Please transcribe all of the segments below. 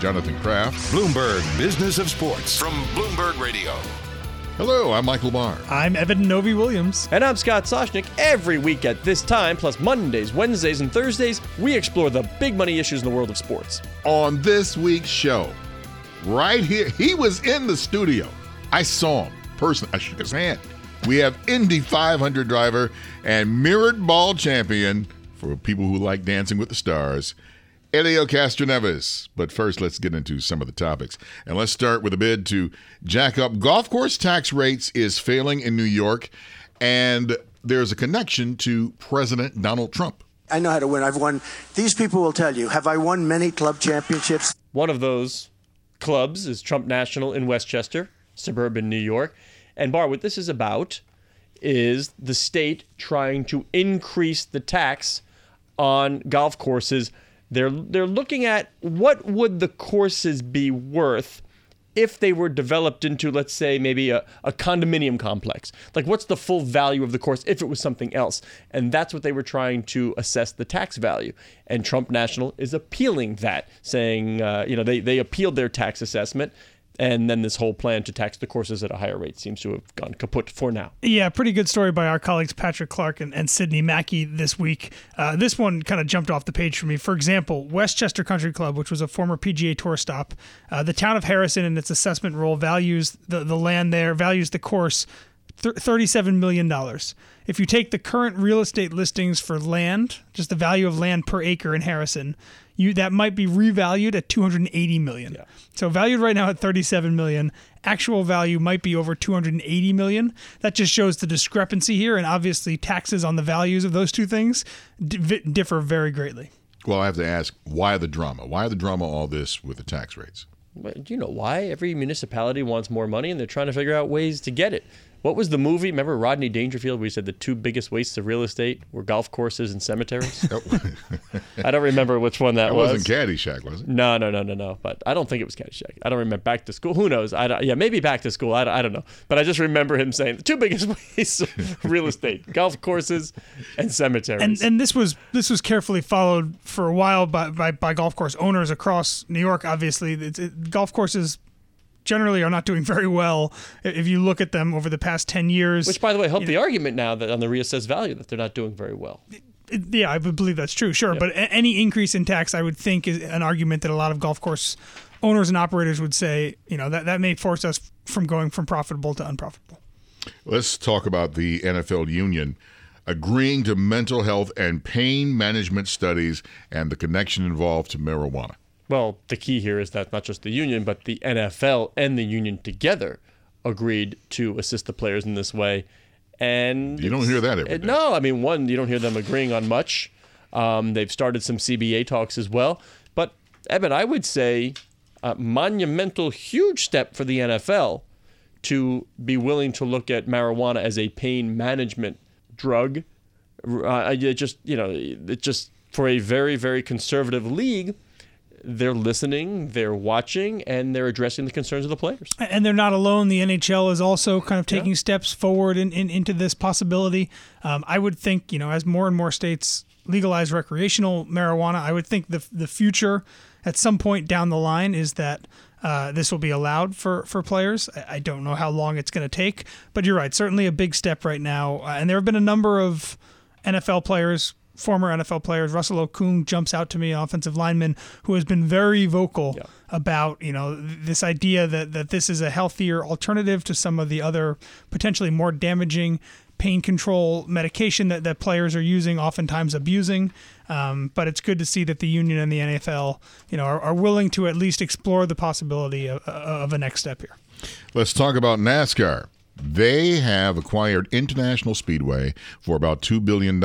Jonathan Kraft. Bloomberg Business of Sports from Bloomberg Radio. Hello, I'm Michael Barr. I'm Eben Novy-Williams. And I'm Scott Soshnick. Every week at this time, plus Mondays, Wednesdays, and Thursdays, we explore the big money issues in the world of sports. On this week's show, right here, he was in the studio. I saw him personally. I shook his hand. We have Indy 500 driver and mirrored ball champion for people who like Dancing with the Stars, Helio Castroneves. But first, let's get into some of the topics. And let's start with a bid to jack up golf course tax rates is failing in New York, and there's a connection to President Donald Trump. I know how to win. I've won. These people will tell you. Have I won many club championships? One of those clubs is Trump National in Westchester, suburban New York. And Barr, what this is about is the state trying to increase the tax on golf courses. They're they're looking at what would the courses be worth if they were developed into, let's say, maybe a, a condominium complex. Like, what's the full value of the course if it was something else? And that's what they were trying to assess the tax value. And Trump National is appealing that, saying, uh, you know, they, they appealed their tax assessment. And then this whole plan to tax the courses at a higher rate seems to have gone kaput for now. Yeah, pretty good story by our colleagues Patrick Clark and, and Sydney Mackey this week. Uh, this one kind of jumped off the page for me. For example, Westchester Country Club, which was a former PGA Tour stop, uh, the town of Harrison in its assessment role values the, the land there, values the course th- $37 million. If you take the current real estate listings for land, just the value of land per acre in Harrison, you that might be revalued at 280 million. So valued right now at 37 million, actual value might be over 280 million. That just shows the discrepancy here and obviously taxes on the values of those two things d- differ very greatly. Well, I have to ask, why the drama? Why the drama all this with the tax rates? But do you know why? Every municipality wants more money and they're trying to figure out ways to get it. What was the movie? Remember Rodney Dangerfield? We said the two biggest wastes of real estate were golf courses and cemeteries. I don't remember which one that, That was. wasn't Caddyshack, was it? No, no, no, no, no. But I don't think it was Caddyshack. I don't remember Back to School. Who knows? I don't, yeah, maybe Back to School. I don't, I don't know. But I just remember him saying the two biggest wastes of real estate: golf courses and cemeteries. And and this was this was carefully followed for a while by by, by golf course owners across New York. Obviously, it's, it, golf courses generally are not doing very well if you look at them over the past 10 years. Which, by the way, helped the argument now that on the reassessed value that they're not doing very well. It- yeah, I would believe that's true. Sure, but a- any increase in tax, I would think, is an argument that a lot of golf course owners and operators would say, you know, that that may force us from going from profitable to unprofitable. Let's talk about the NFL union agreeing to mental health and pain management studies and the connection involved to marijuana. Well, the key here is that not just the union, but the NFL and the union together agreed to assist the players in this way. And You don't hear that every it- day. No, I mean, one, you don't hear them agreeing on much. Um, they've started some CBA talks as well. But, Eben, I would say a monumental, huge step for the NFL to be willing to look at marijuana as a pain management drug. Uh, it just, you know, it just for a very, very conservative league, they're listening, they're watching, and they're addressing the concerns of the players. And they're not alone. The NHL is also kind of taking steps forward in, in, into this possibility. Um, I would think, you know, as more and more states legalize recreational marijuana, I would think the, the future at some point down the line is that uh, this will be allowed for, for players. I, I don't know how long it's going to take, but you're right. Certainly a big step right now. Uh, and there have been a number of NFL players, former NFL players. Russell Okung jumps out to me, offensive lineman, who has been very vocal about you know this idea that that this is a healthier alternative to some of the other potentially more damaging pain control medication that, that players are using, oftentimes abusing. Um, but it's good to see that the union and the NFL, you know, are, are willing to at least explore the possibility of, of a next step here. Let's talk about NASCAR. They have acquired International Speedway for about $2 billion.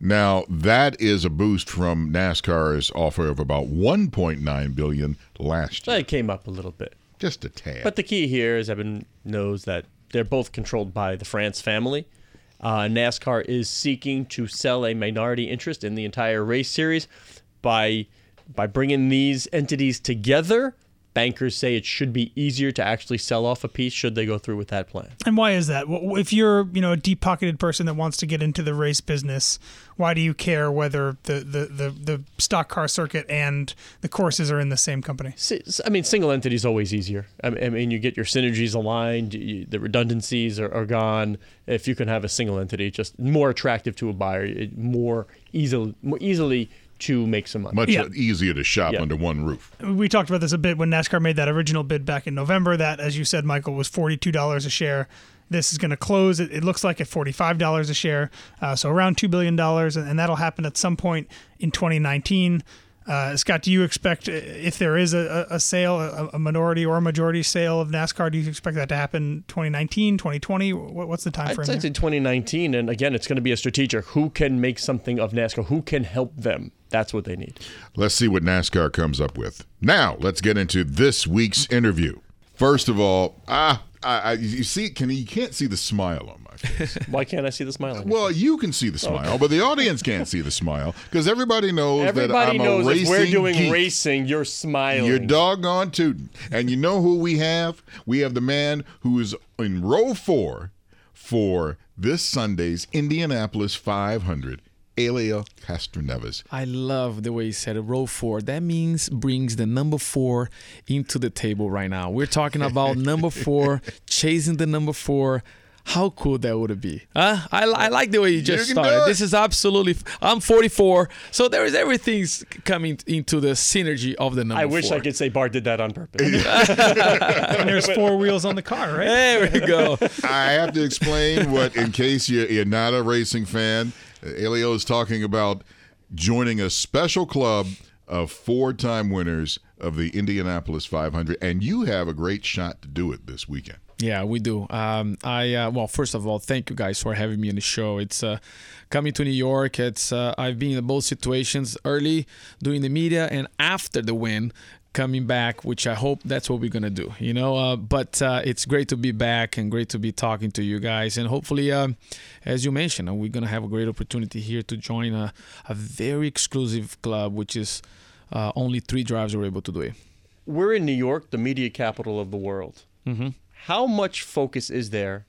Now, that is a boost from NASCAR's offer of about 1.9 billion last year. it came up a little bit. Just a tad. But the key here is everyone knows that they're both controlled by the France family. Uh, NASCAR is seeking to sell a minority interest in the entire race series by by bringing these entities together. Bankers say it should be easier to actually sell off a piece should they go through with that plan. And why is that? If you're, you know, a deep-pocketed person that wants to get into the race business, why do you care whether the, the, the, the stock car circuit and the courses are in the same company? I mean, single entity is always easier. I mean- you get your synergies aligned, you, the redundancies are, are gone. If you can have a single entity, just more attractive to a buyer, more easily, more easily to make some money. Much Yeah. easier to shop Yeah. under one roof. We talked about this a bit when NASCAR made that original bid back in November. That, as you said, Michael, was forty-two dollars a share. This is going to close. It, it looks like at forty-five dollars a share, uh, so around two billion dollars, and, and that'll happen at some point in 2019. Uh, Scott, do you expect uh, if there is a, a a sale, a, a minority or a majority sale of NASCAR, do you expect that to happen 2019, 2020? What, what's the time I'd frame? say it's in 2019, and again, it's going to be a strategic. Who can make something of NASCAR? Who can help them? That's what they need. Let's see what NASCAR comes up with. Now, let's get into this week's interview. First of all, ah, I, I, you see, can you can't see the smile on my face. Why can't I see the smile? well, you can see the smile, but the audience can't see the smile because everybody knows that Everybody I'm knows a if racing we're doing geek. racing, you're smiling. You're doggone tootin'. And you know who we have? We have the man who is in row four for this Sunday's Indianapolis 500, Helio Castroneves. I love the way you said it. Row four. That means brings the number four into the table right now. We're talking about number four, chasing the number four. How cool that would be? Huh? I, I like the way you just can do started. This is absolutely. I'm 44, so there is everything's coming into the synergy of the number. I wish four. I could say Barr did that on purpose. and there's four wheels on the car, right? There we go. I have to explain what, in case you're, you're not a racing fan, Helio is talking about joining a special club of four time winners of the Indianapolis 500, and you have a great shot to do it this weekend. Yeah, we do. Um, I uh, well, first of all, thank you guys for having me on the show. It's uh, coming to New York. It's uh, I've been in both situations, early doing the media, and after the win, coming back. Which I hope that's what we're gonna do. You know, uh, but uh, it's great to be back and great to be talking to you guys, and hopefully, um, as you mentioned, uh, we're gonna have a great opportunity here to join a, a very exclusive club, which is uh, only three drivers are able to do it. We're in New York, the media capital of the world. Mm-hmm. How much focus is there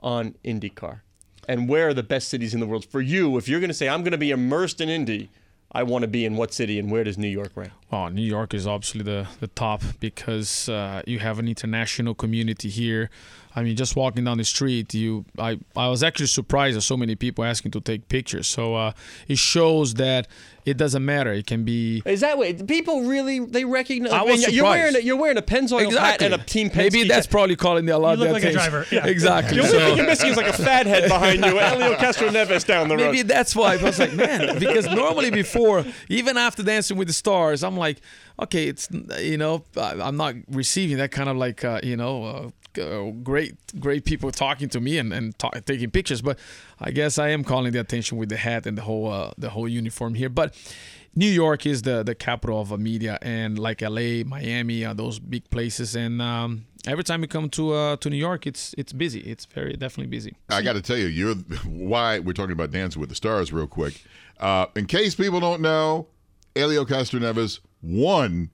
on IndyCar? And where are the best cities in the world for you? If you're going to say, I'm going to be immersed in Indy, I want to be in what city and where does New York rank? Oh, New York is obviously the, the top because uh, you have an international community here. I mean, just walking down the street, you I, I was actually surprised at so many people asking to take pictures. So uh, it shows that it doesn't matter. It can be Is that way? People really they recognize? I was mean, you're wearing a, you're wearing a Pennzoil hat and a Team Penske. Maybe that's probably calling the a lot You look of like a driver, yeah. Exactly. The only thing So- you're missing is like a fat head behind you, Helio Castroneves down the road. Maybe that's why I was like, man, because normally before, even after Dancing with the Stars, I'm like, okay, it's you know, I'm not receiving that kind of like uh, you know. Uh, uh, great, great people talking to me and, and ta- taking pictures, but I guess I am calling the attention with the hat and the whole uh, the whole uniform here. But New York is the the capital of uh, media, and like LA, Miami, uh, those big places. And um, every time you come to uh, to New York, it's it's busy. It's very definitely busy. I got to tell you, you're why we're talking about Dancing with the Stars real quick. Uh, in case people don't know, Helio Castroneves won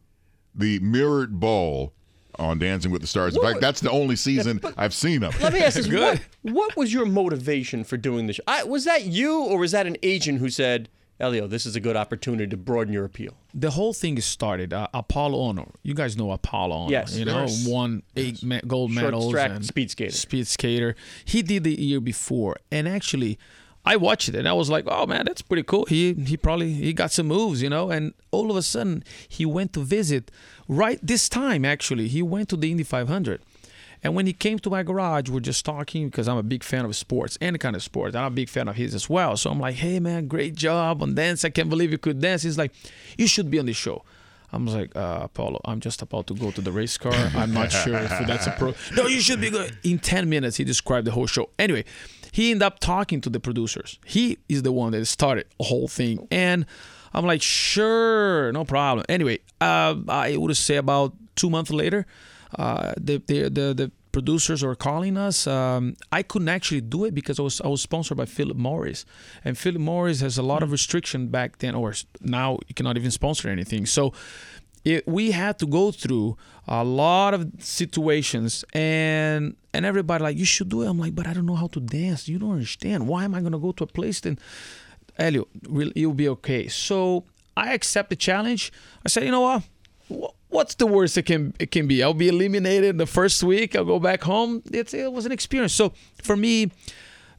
the mirrored ball on Dancing with the Stars. In fact, that's the only season I've seen of it. Let me ask this: what, what was your motivation for doing this? I, was that you, or was that an agent who said, "Helio, this is a good opportunity to broaden your appeal"? the whole thing started. Uh, Apolo Ohno, you guys know Apolo Ohno. Yes, you know, yes. won eight me- gold Short medals. track and speed skater. Speed skater. He did the year before, and actually, I watched it and I was like, "Oh man, that's pretty cool." He he probably he got some moves, you know. And all of a sudden, he went to visit. Right this time, actually, he went to the Indy 500. And when he came to my garage, we're just talking because I'm a big fan of sports, any kind of sports. I'm a big fan of his as well. So I'm like, hey, man, great job on dance. I can't believe you could dance. He's like, you should be on the show. I'm like, uh, Apolo, I'm just about to go to the race car. I'm not sure if that's a pro. No, you should be good. In 10 minutes, he described the whole show. Anyway, he ended up talking to the producers. He is the one that started the whole thing. And I'm like, sure, no problem. Anyway, uh, I would say about two months later, uh, the, the, the, the producers were calling us. Um, I couldn't actually do it because I was I was sponsored by Philip Morris, and Philip Morris has a lot of restriction back then, or now you cannot even sponsor anything. So it, we had to go through a lot of situations, and and everybody like you should do it. I'm like, but I don't know how to dance. You don't understand. Why am I gonna go to a place then? Helio, you'll be okay. So I accept the challenge. I said, you know what? What's the worst it can it can be? I'll be eliminated the first week. I'll go back home. It's, it was an experience. So for me,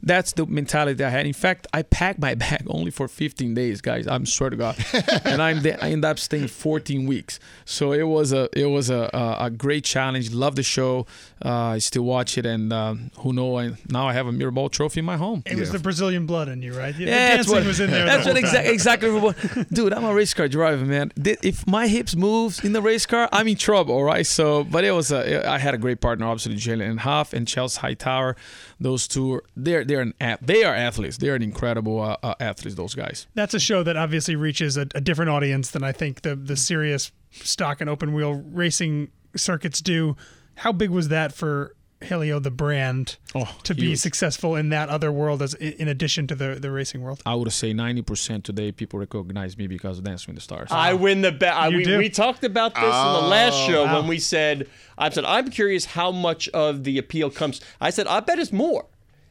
that's the mentality I had. In fact, I packed my bag only for 15 days, guys. I'm swear to God, and I'm the, I ended up staying 14 weeks. So it was a it was a a, a great challenge. Love the show. Uh, I still watch it, and um, who know? I, now I have a mirror ball trophy in my home. It was the Brazilian blood in you, right? The Yeah, that's dancing what, was in there. That's the what whole time. exa- exactly. what- Dude, I'm a race car driver, man. If my hips moves in the race car, I'm in trouble. All right. So, but it was a. I had a great partner, obviously, Julianne Hough and Chelsea Hightower. Those two, they're they're an they are athletes. They're an incredible uh, uh, athletes. Those guys. That's a show that obviously reaches a, a different audience than I think the the serious stock and open wheel racing circuits do. How big was that for Helio the brand Oh, to be successful in that other world as in addition to the the racing world? I would say 90% today people recognize me because of Dancing with the Stars. I win the bet. We, do. we talked about this in the last show wow. when we said, I said, I'm curious how much of the appeal comes. I said, I bet it's more.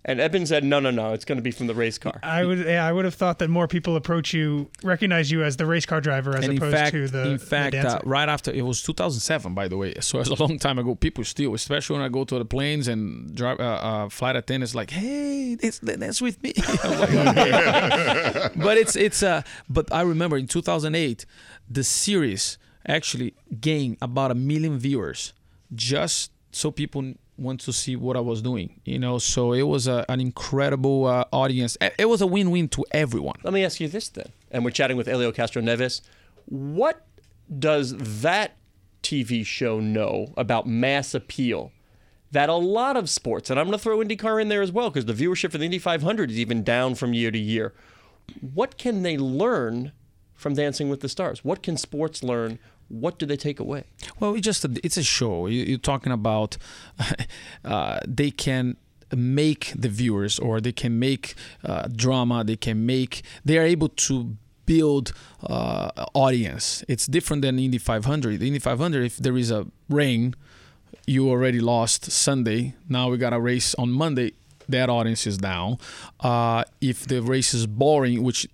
And Eben said, no, no, no, it's going to be from the race car. I would yeah, I would have thought that more people approach you, recognize you as the race car driver as and opposed fact, to the in the uh, dancer. right after it was 2007, by the way, so it's a long time ago. People still, especially when I go to the planes and drive, uh, uh, flight attendants like, "Hey, that's that's with me." Like, but it's it's uh, but I remember in 2008, the series actually gained about a million viewers, just so people want to see what I was doing. You know, so it was a, an incredible uh, audience. It was a win-win to everyone. Let me ask you this then. And we're chatting with Helio Castroneves. What does that TV show know about mass appeal that a lot of sports, and I'm going to throw IndyCar in there as well because the viewership for the Indy 500 is even down from year to year. What can they learn from Dancing with the Stars? What can sports learn? What do they take away? Well, it's just a, it's a show. You, you're talking about uh, they can make the viewers or they can make uh, drama. They can make. They are able to build uh, audience. It's different than Indy 500. Indy 500, if there is a rain, you already lost Sunday. Now we got a race on Monday. That audience is down. Uh, if the race is boring, which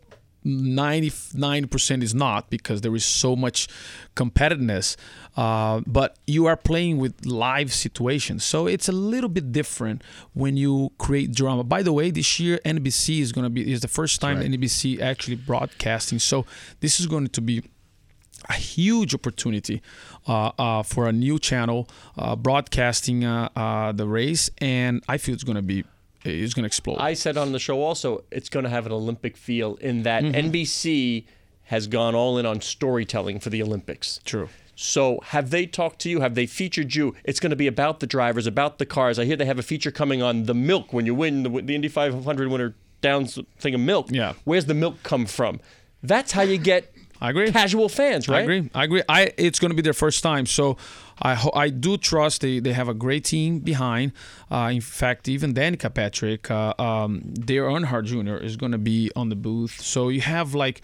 99% is not because there is so much competitiveness uh, but you are playing with live situations. So it's a little bit different when you create drama. By the way this year nbc is going to be is the first time right. nbc actually broadcasting. So this is going to be a huge opportunity uh, uh, for a new channel uh, broadcasting uh, uh, the race and i feel it's going to be it's going to explode I said on the show also, it's going to have an Olympic feel in that Mm-hmm. NBC has gone all in on storytelling for the Olympics. True. So, have they talked to you? Have they featured you? It's going to be about the drivers, about the cars. I hear they have a feature coming on the milk when you win the, the Indy 500 winner downs thing of milk. Yeah. Where's the milk come from? That's how you get I agree. casual fans, right? I agree. I agree. I it's going to be their first time, so I ho- I do trust they, they have a great team behind. Uh, in fact, even Danica Patrick, uh, um, their Earnhardt Jr. is going to be on the booth. So you have like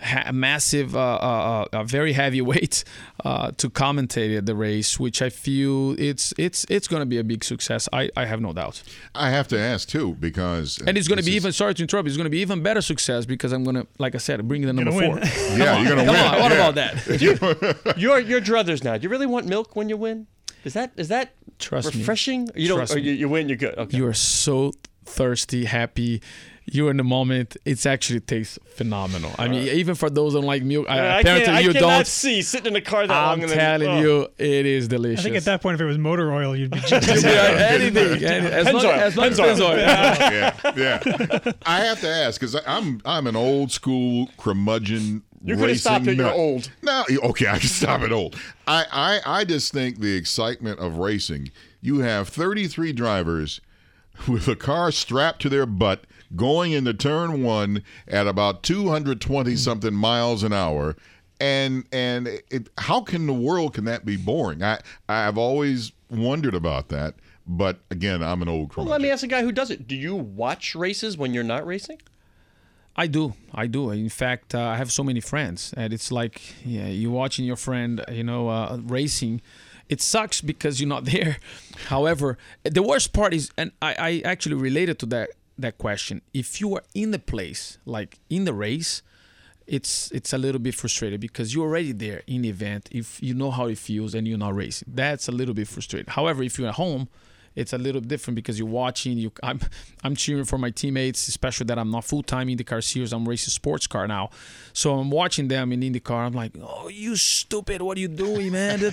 ha- massive, uh, uh, uh, very heavyweight uh, to commentate at the race, which I feel it's it's it's going to be a big success. I, I have no doubt. I have to ask too because And it's going to be is- even sorry to interrupt. It's going to be even better success because I'm going to, like I said, bring the number four. win. yeah you're gonna Come win. on, what yeah. about that? You're you're druthers now. Do you really want milk when you win? Is that is that Trust me. refreshing? You don't. Trust or you, you win, you're good. Okay. you are so thirsty, happy. You're in the moment. It's actually tastes phenomenal. I mean, even for those who don't like milk, I, I apparently can't, I you cannot don't. see sitting in the car that I'm long. and then- telling oh. you, it is delicious. I think at that point, if it was motor oil, you'd be just yeah, anything, any- as long Pennzoil, as long as Pennzoil. Pennzoil. yeah, yeah. I have to ask because I'm I'm an old school curmudgeon You could have stopped at you're nut. old. No, okay, I can stop at old. I, I, I just think the excitement of racing. You have 33 drivers with a car strapped to their butt going into turn one at about 220 something miles an hour. And and it, how can the world can that be boring? I I've always wondered about that. But again, I'm an old Well, let me ask a guy who does it. Do you watch races when you're not racing? I do, I do. In fact, uh, I have so many friends, and it's like, yeah, you watching your friend, you know, uh, racing. It sucks because you're not there. However, the worst part is, and I, I actually related to that that question. If you are in the place, like in the race, it's it's a little bit frustrated because you're already there in the event. If you know how it feels and you're not racing, that's a little bit frustrating. However, if you're at home, it's a little different because you're watching. You, I'm, I'm cheering for my teammates, especially that I'm not full time in the car series. I'm racing sports car now, so I'm watching them in IndyCar. I'm like, oh, you stupid! What are you doing, man?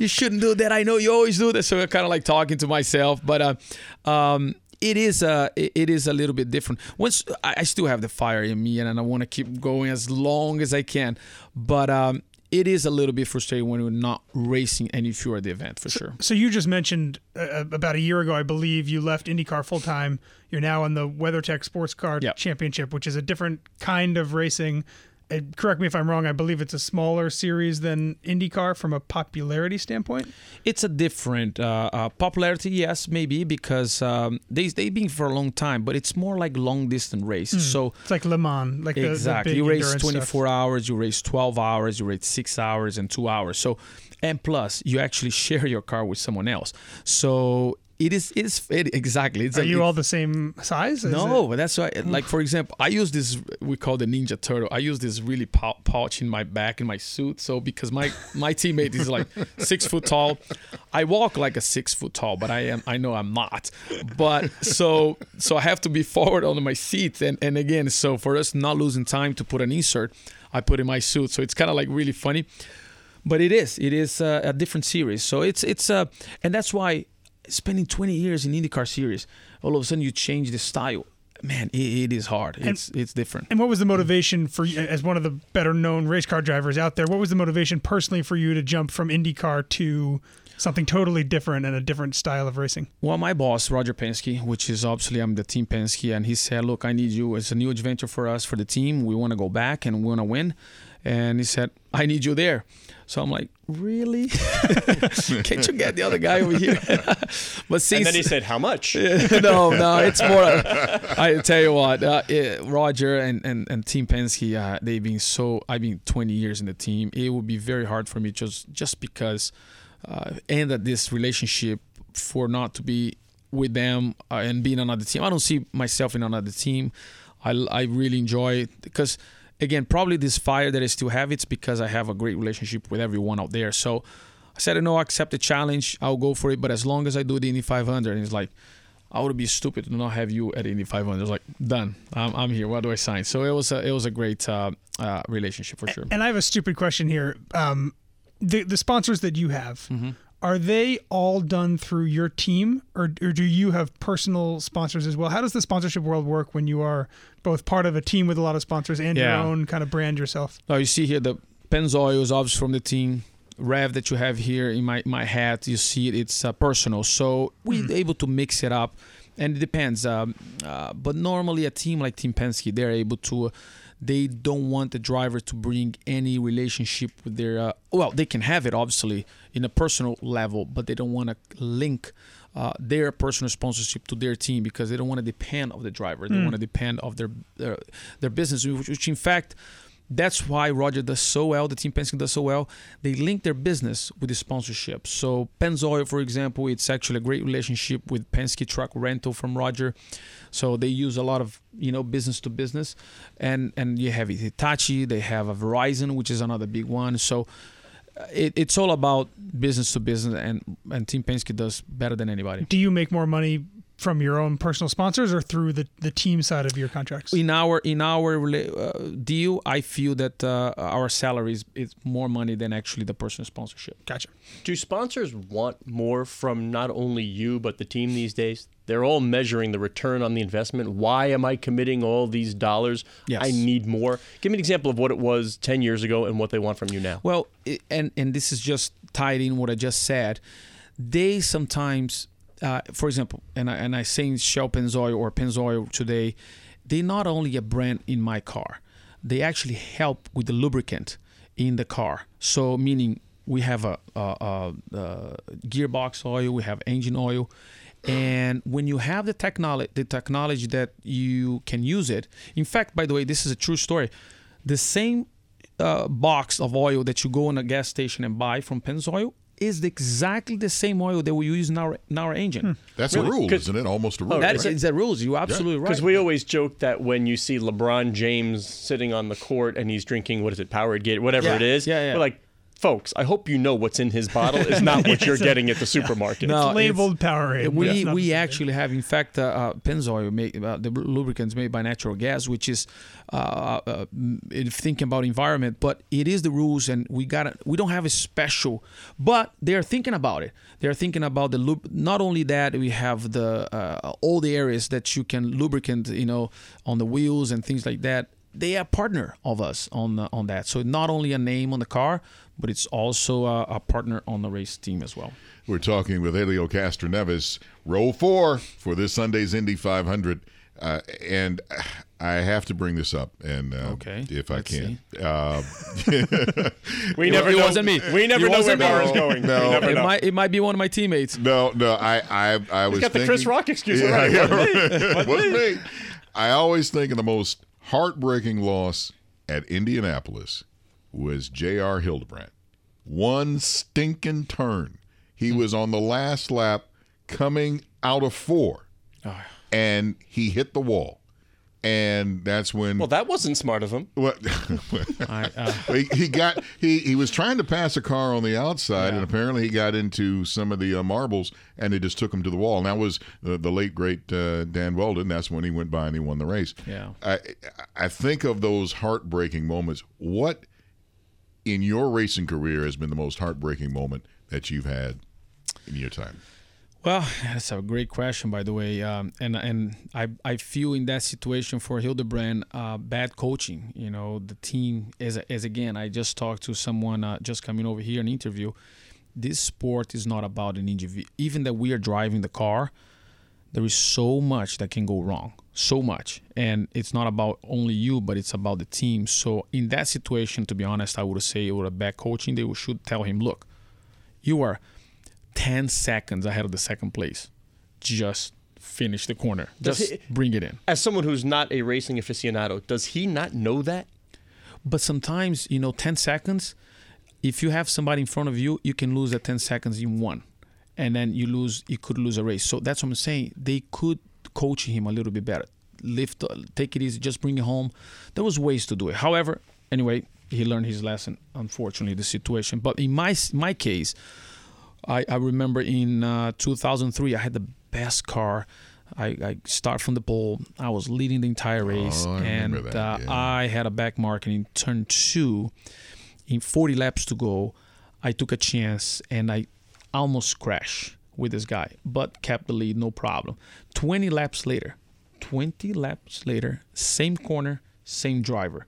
You shouldn't do that. I know you always do that. So I'm kind of like talking to myself, but uh, um, it is uh, it is a little bit different. Once I, still have the fire in me, and I want to keep going as long as I can, but. Um, it is a little bit frustrating when you're not racing and if you're at the event for sure. So you just mentioned uh, about a year ago, I believe, you left IndyCar full time. You're now in the WeatherTech Sports Car Yep. Championship, which is a different kind of racing. Correct me if I'm wrong. I believe it's a smaller series than IndyCar from a popularity standpoint. It's a different uh, uh, popularity, yes, maybe because um, they they've been for a long time, but it's more like long distance race. So It's like Le Mans, like the, the exactly, big you race 24 stuff. hours, you race 12 hours, you race six hours and two hours. So, and plus you actually share your car with someone else. So it is it is it, exactly. It's Are a- you all the same size? No, that's why. Like for example, I use this. We call the Ninja Turtle. I use this really pouch in my back in my suit. So because my my teammate is like six foot tall, I walk like a six foot tall, but I am. I know I'm not. But so so I have to be forward on my seat, and and again, so for us not losing time to put an insert, I put in my suit. So it's kind of like really funny but it is it is uh, a different series so it's it's uh and that's why spending 20 years in IndyCar series all of a sudden you change the style. Man it, it is hard. It's it's different. And what was the motivation for you, as one of the better known race car drivers out there? What was the motivation personally for you to jump from IndyCar to something totally different and a different style of racing? well my boss Roger Penske which is obviously I'm the team Penske and he said look I need you. It's a new adventure for us for the team. We want to go back and we want to win. And he said I need you there so I'm like really can't you get the other guy over here but since And then he said, "How much?" no, no, it's more. I tell you what, uh, eh, Roger and, and, and Team Penske, uh, they've been so. I've been 20 years in the team. It would be very hard for me just just because uh, ended this relationship for not to be with them uh, and being another team. I don't see myself in another team. I, I really enjoy because again probably this fire that I still have it's because I have a great relationship with everyone out there. So I said, no, I accept the challenge. I'll go for it. But as long as I do the Indy 500, and it's like, I would be stupid to not have you at Indy 500. It's like, done. I'm, I'm here. What do I sign? So it was a, it was a great uh, uh, relationship for sure. And I have a stupid question here. Um, the the sponsors that you have Mm-hmm. Are they all done through your team, or or do you have personal sponsors as well? How does the sponsorship world work when you are both part of a team with a lot of sponsors and Yeah. your own kind of brand yourself? Now you see here the Pennzoil is obviously from the team. Rev that you have here in my, my hat, you see it, it's uh, personal. So we're able to mix it up, and it depends. Um, uh, but normally a team like Team Penske, they're able to. They don't want the driver to bring any relationship with their. Uh, well, they can have it obviously in a personal level, but they don't want to link uh, their personal sponsorship to their team because they don't want to depend of the driver. They want to depend of their, their their business, which, which in fact that's why Roger does so well. The team Penske does so well. They link their business with the sponsorship. So Pennzoil, for example, it's actually a great relationship with Penske Truck Rental from Roger. So they use a lot of you know business to business, and and you have Hitachi. They have a Verizon, which is another big one. So uh, it, it's all about business to business, and and Team Penske does better than anybody. Do you make more money from your own personal sponsors or through the, the team side of your contracts? in our in our uh, deal, I feel that uh, our salary is, is more money than actually the personal sponsorship. Gotcha. Do sponsors want more from not only you but the team these days? They're all measuring the return on the investment. Why am I committing all these dollars? Yes. I need more. Give me an example of what it was 10 years ago and what they want from you now. Well, and and this is just tied in what I just said. They sometimes, uh, for example, and I, and I say Shell Pennzoil or Pennzoil today, they not only a brand in my car, they actually help with the lubricant in the car. So meaning we have a, a, a, a gearbox oil, we have engine oil, and when you have the technology, the technology that you can use it. In fact, by the way, this is a true story. The same uh, box of oil that you go in a gas station and buy from Pennzoil is exactly the same oil that we use in our in our engine. Hmm. That's a rule, isn't it? Almost a oh, rule. That is right? it's the rules. You're absolutely right. Because we always joke that when you see LeBron James sitting on the court and he's drinking, what is it, Powerade Gate, whatever Yeah, it is, yeah, yeah. we're like, folks, I hope you know what's in his bottle is not what you're getting at the supermarket. No, labeled Powerade, We it's not we the same actually have, in fact, uh, uh, Pennzoil, made, uh, the lubricants made by natural gas, which is uh, uh, thinking about environment, but it is the rules, and we got We don't have a special, but they are thinking about it. They are thinking about the lub. Not only that, we have the uh, all the areas that you can lubricant, you know, on the wheels and things like that. They are partner of us on uh, on that. So not only a name on the car, but it's also a, a partner on the race team as well. We're talking with Helio Castroneves, row four for this Sunday's Indy 500. Uh, and I have to bring this up, and uh, Okay, if I let's can, uh, we never it know. wasn't me. We never It know where wasn't me. Barr is going. No. It know. might it might be one of my teammates. no, no, I, I, I was got the Chris Rock excuse Yeah, already. yeah, Wasn't me? Wasn't me. I always think of the most heartbreaking loss at Indianapolis was J.R. Hildebrand. One stinking turn. He hmm. was on the last lap coming out of four, ah. and he hit the wall. And that's when Well, that wasn't smart of him. What? I, uh, he, he got he he was trying to pass a car on the outside, and apparently he got into some of the uh, marbles, and they just took him to the wall. And that was uh, the late great uh, Dan Wheldon. That's when he went by and he won the race. Yeah. I I think of those heartbreaking moments. What in your racing career has been the most heartbreaking moment that you've had in your time? Well, that's a great question, by the way. Um, and and I, I feel in that situation for Hildebrand, uh, bad coaching. You know, the team is as again. I just talked to someone uh, just coming over here an interview. This sport is not about an individual. Even that we are driving the car, there is so much that can go wrong. So much, and it's not about only you, but it's about the team. So in that situation, to be honest, I would say it was a bad coaching. They should tell him, look, you are 10 seconds ahead of the second place. Just finish the corner. Does Just he- bring it in. As someone who's not a racing aficionado, does he not know that? But sometimes, you know, 10 seconds, if you have somebody in front of you, you can lose that 10 seconds in one. And then you lose, you could lose a race. So that's what I'm saying. They could coach him a little bit better. Lift, uh, take it easy, just bring it home. There was ways to do it. However, anyway, he learned his lesson. Unfortunately, the situation. But in my my case, I, I remember in uh, 2003, I had the best car. I, I start from the pole. I was leading the entire race, Oh, I and that, uh, yeah. I had a back market in turn two. In 40 laps to go, I took a chance and I almost crashed with this guy, but kept the lead, no problem. 20 laps later, 20 laps later, same corner, same driver.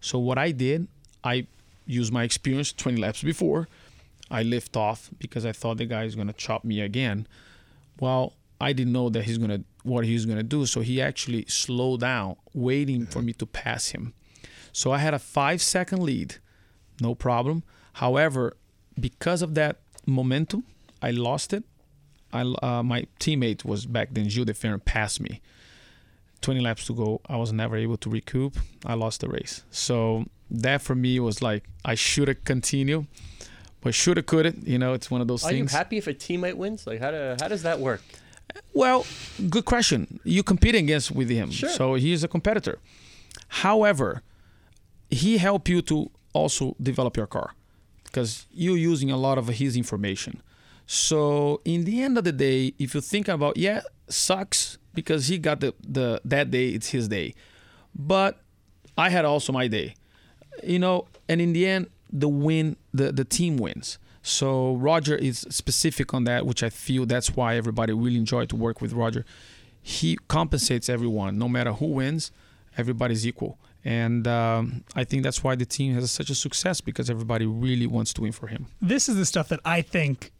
So what I did, I used my experience 20 laps before. I lift off because I thought the guy is gonna chop me again. Well, I didn't know that he's gonna what he's gonna do, so he actually slowed down, waiting for me to pass him. So I had a five second lead, no problem. However, because of that momentum, I lost it. I uh, my teammate was back then, Gil de Ferran, passed me. 20 laps to go. I was never able to recoup. I lost the race. So that for me was like I should have continued, but should have coulda. You know, it's one of those Are things. Are you happy if a teammate wins? Like, how, do, how does that work? Well, good question. You competing against with him, Sure. so he's a competitor. However, he helped you to also develop your car because you're using a lot of his information. So in the end of the day, if you think about yeah, sucks because he got the the that day. It's his day, but I had also my day. You know, and in the end, the win, the the team wins. So Roger is specific on that, which I feel that's why everybody really enjoyed to work with Roger. He compensates everyone, no matter who wins. Everybody's equal, and um, I think that's why the team has such a success because everybody really wants to win for him. This is the stuff that I think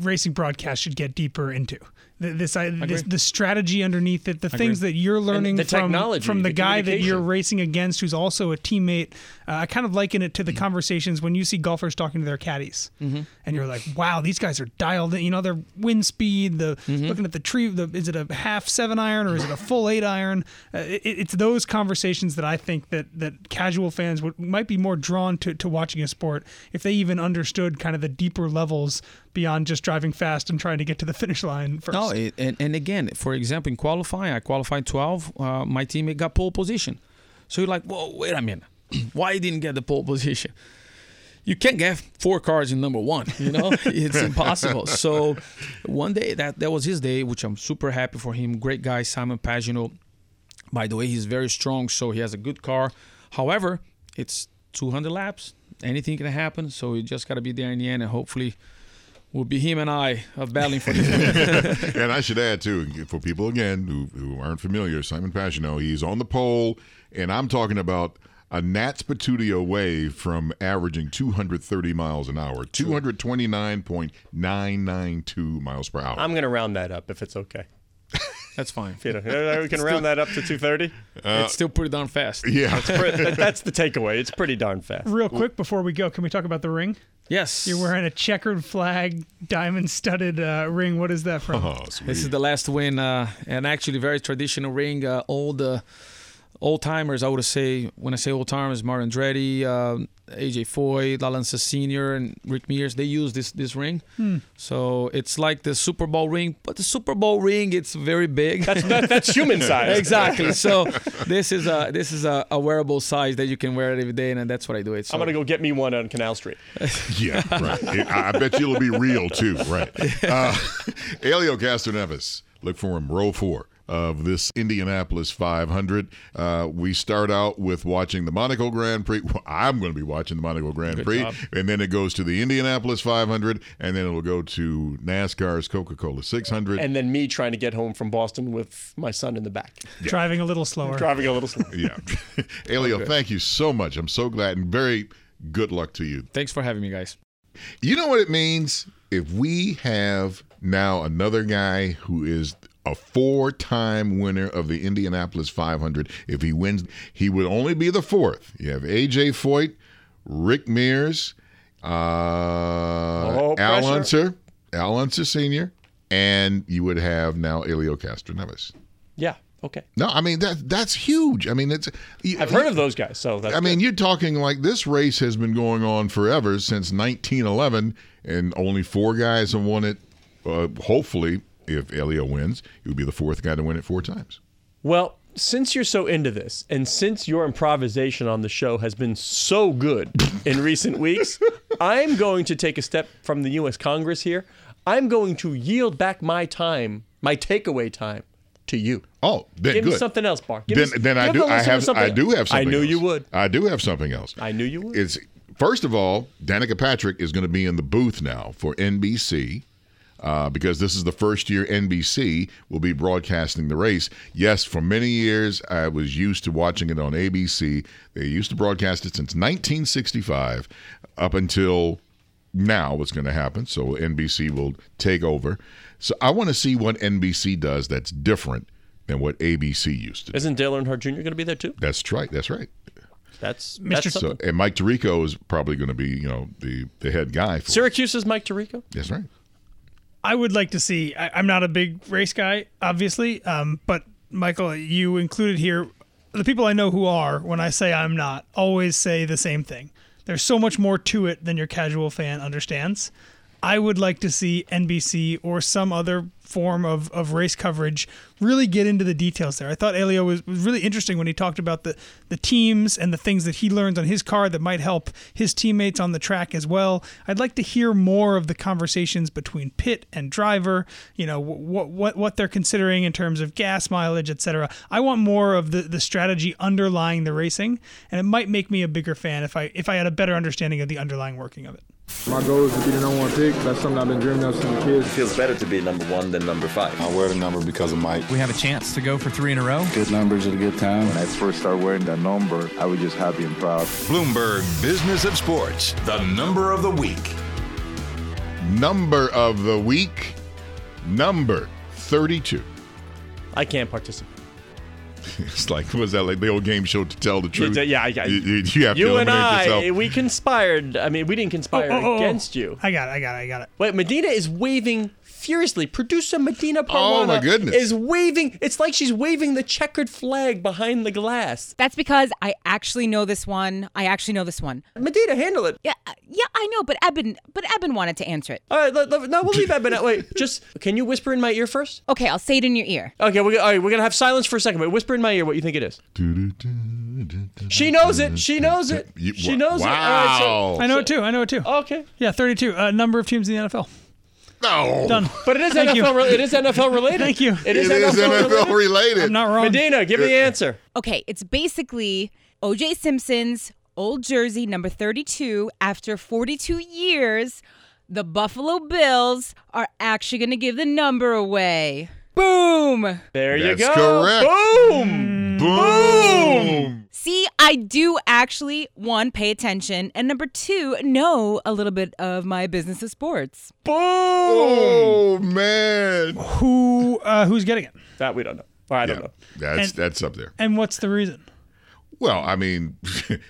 racing broadcast should get deeper into. The- This, I, this the strategy underneath it, the things that you're learning the from technology, from the, the guy that you're racing against, who's also a teammate. Uh, I kind of liken it to the conversations when you see golfers talking to their caddies, and you're like, "Wow, these guys are dialed in." You know, their wind speed, the looking at the tree. The, is it a half seven iron or is it a full eight iron? Uh, it, it's those conversations that I think that that casual fans would might be more drawn to to watching a sport if they even understood kind of the deeper levels beyond just driving fast and trying to get to the finish line first. No, it, and, and again, for example, in qualifying, I qualified 12. Uh, my teammate got pole position. So you're like, whoa, wait a minute. Why didn't get the pole position? You can't get four cars in number one, you know? it's impossible. So one day, that, that was his day, which I'm super happy for him. Great guy, Simon Pagenaud. By the way, he's very strong, so he has a good car. However, it's 200 laps. Anything can happen, so you just got to be there in the end, and hopefully will be him and I of battling for this and I should add too, for people again who, who aren't familiar, Simon Pagenaud, he's on the pole, and I'm talking about a Nats Patootie away from averaging 230 miles an hour, 229.992 miles per hour. I'm going to round that up if it's okay. That's fine. You know, uh, we can round that up to 230. Uh, it's still pretty darn fast. yeah, That- That's the takeaway. It's pretty darn fast. Real quick before we go, can we talk about the ring? Yes. You're wearing a checkered flag, diamond studded uh, ring. What is that from? oh, sweet. This is the last win, uh, and actually very traditional ring. Uh, old, uh, old timers, I would say. When I say old timers, Mario Andretti, uh, AJ Foyt, Lalanza Senior, and Rick Mears, they use this this ring. So it's like the Super Bowl ring, but the Super Bowl ring it's very big. That's, that, that's human size. exactly. So this is a this is a, a wearable size that you can wear it every day, and that's what I do. It. So I'm going to go get me one on Canal Street. Yeah, right. It- I I bet you it'll be real too, right? Uh, Helio Castroneves, look for him, row four of this Indianapolis 500. Uh, we start out with watching the Monaco Grand Prix. Well, I'm going to be watching the Monaco Grand Good Prix, job. and then it goes to the Indianapolis 500, and then it'll go to NASCAR's Coca-Cola 600. And then me trying to get home from Boston with my son in the back, Driving a little slower. driving a little slower. yeah, Helio, thank you so much. I'm so glad, and very good luck to you. thanks for having me, guys. You know what it means if we have now another guy who is a four-time winner of the Indianapolis 500. If he wins, he would only be the fourth. You have AJ Foyt, Rick Mears, uh, Oh, Al. Unser, Al Unser Senior, and you would have now Helio Castroneves. Yeah. Okay. No, I mean that that's huge. I mean it's. I've heard of those guys, so that's I mean, good. you're talking like this race has been going on forever since 1911, and only four guys have won it. Uh, hopefully, if Helio wins, he would be the fourth guy to win it four times. Well, since you're so into this, and since your improvisation on the show has been so good in recent weeks, I'm going to take a step from the U.S. Congress here. I'm going to yield back my time, my takeaway time, to you. Oh, then Give good. me something else, Barr. Give then, me, then I do. I have. something I do have else. something. I knew else. you would. I do have something else. I knew you would. It's first of all, Danica Patrick is going to be in the booth now for NBC. Uh, because this is the first year NBC will be broadcasting the race. Yes, for many years I was used to watching it on ABC. They used to broadcast it since 1965 up until now what's going to happen. So NBC will take over. So I want to see what NBC does that's different than what ABC used to do. Isn't Dale Earnhardt Jr. going to be there too? That's right. That's right. That's, Mr. that's So and Mike Tirico is probably going to be, you know, the the head guy for. Syracuse is Mike Tirico. That's right. I would like to see. I, I'm not a big race guy, obviously, um, but Michael, you included here. The people I know who are, when I say I'm not, always say the same thing. There's so much more to it than your casual fan understands. I would like to see NBC or some other form of, of race coverage really get into the details there. I thought Helio was, was really interesting when he talked about the, the teams and the things that he learns on his car that might help his teammates on the track as well. I'd like to hear more of the conversations between pit and driver, you know, what what what they're considering in terms of gas mileage, etc. I want more of the, the strategy underlying the racing, and it might make me a bigger fan if I if I had a better understanding of the underlying working of it. My goal is to be the number one pick. That's something I've been dreaming of since a kid. It feels better to be number one than number five. I wear the number because of Mike. We have a chance to go for three in a row. Good numbers at a good time. When I first started wearing that number, I was just happy and proud. Bloomberg Business of Sports, the number of the week. Number of the week, number 32. I can't participate. It's like, was that like the old game show to tell the truth? Yeah, I, I, you, you- you have to you and I, yourself. we conspired. I mean, we didn't conspire Oh, oh, oh, oh. against you. I got it. I got it. I got it. Wait, Madena is waving furiously. Producer Madena Parwana Oh, my goodness. is waving. It's like she's waving the checkered flag behind the glass. That's because I actually know this one. I actually know this one. Medina, handle it. Yeah, uh, yeah, I know, but Eben, but Eben wanted to answer it. All right, let, let- no, we'll leave Eben. But wait, just can you whisper in my ear first? Okay, I'll say it in your ear. Okay, we're, all right, we're gonna have silence for a second. But whisper in my ear what you think it is. She knows it. She knows it. She knows it. All right, so- Wow. I know it too. I know it too. okay, Yeah, 32. Uh, number of teams in the NFL. No. Done. but it is Thank. NFL. Re- it is NFL related. Thank you. It It is, is NFL, NFL related. related. I'm not wrong. Madena, give me the answer. Okay, it's basically OJ Simpson's old jersey, number 32. After 42 years, the Buffalo Bills are actually going to give the number away. Boom! There you go. correct. Boom. Mm. Boom. See, I do actually, one, pay attention, and number two, know a little bit of my business of sports. Boom. Oh man. Who uh, who's getting it? That we don't know. Or I don't Yeah, know. that's And- that's up there. And what's the reason? Well, I mean,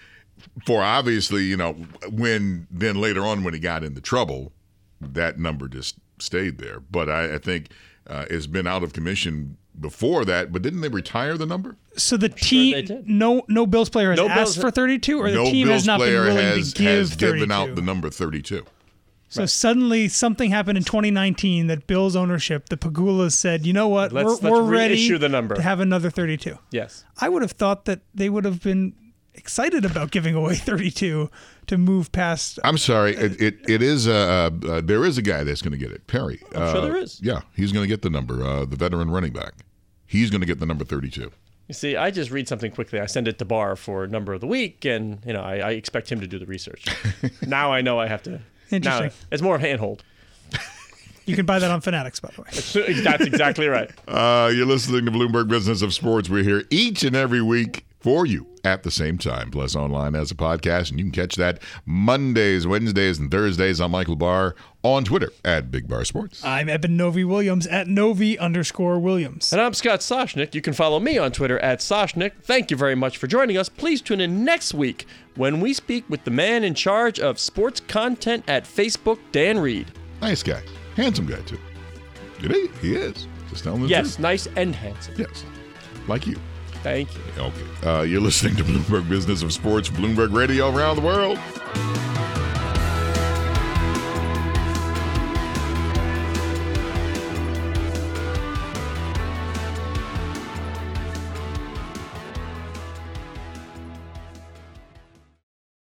for obviously, you know, when then later on when he got into trouble, that number just stayed there. But I, I think uh, it's been out of commission before that. But didn't they retire the number? So the they team, did. no, no Bills player has No asked Bills- for 32, or the no team Bills has not been player willing has, to give has 32. given out the number thirty-two. So suddenly something happened in 2019 that Bills ownership, the Pegulas said, you know what, Let's- we're, let's we're ready the number." to have another 32. Yes. I would have thought that they would have been excited about giving away 32 to move past. I'm sorry. It it, it is uh, uh, there is a guy that's going to get it. Perry. I'm sure Uh, there is. Yeah, he's going to get the number. Uh, the veteran running back. He's going to get the number thirty-two. You see, I just read something quickly. I send it to Barr for number of the week, and you know, I, I expect him to do the research. now I know I have to. Interesting. Now, it's more of a handhold. You can buy that on Fanatics, by the way. That's exactly right. Uh, you're listening to Bloomberg Business of Sports. We're here each and every week for you at the same time, plus online as a podcast. And you can catch that Mondays, Wednesdays, and Thursdays on Michael Barr on Twitter at Big Bar Sports. I'm Eben Novy-Williams at Novy underscore Williams. And I'm Scott Soshnick. You can follow me on Twitter at Soshnick. Thank you very much for joining us. Please tune in next week when we speak with the man in charge of sports content at Facebook, Dan Reed. Nice guy. Handsome guy, too. It is. He is. Just telling the Yes, truth. nice and handsome. Yes. Like you. Thank you. Okay. Uh, you're listening to Bloomberg Business of Sports, Bloomberg Radio around the world.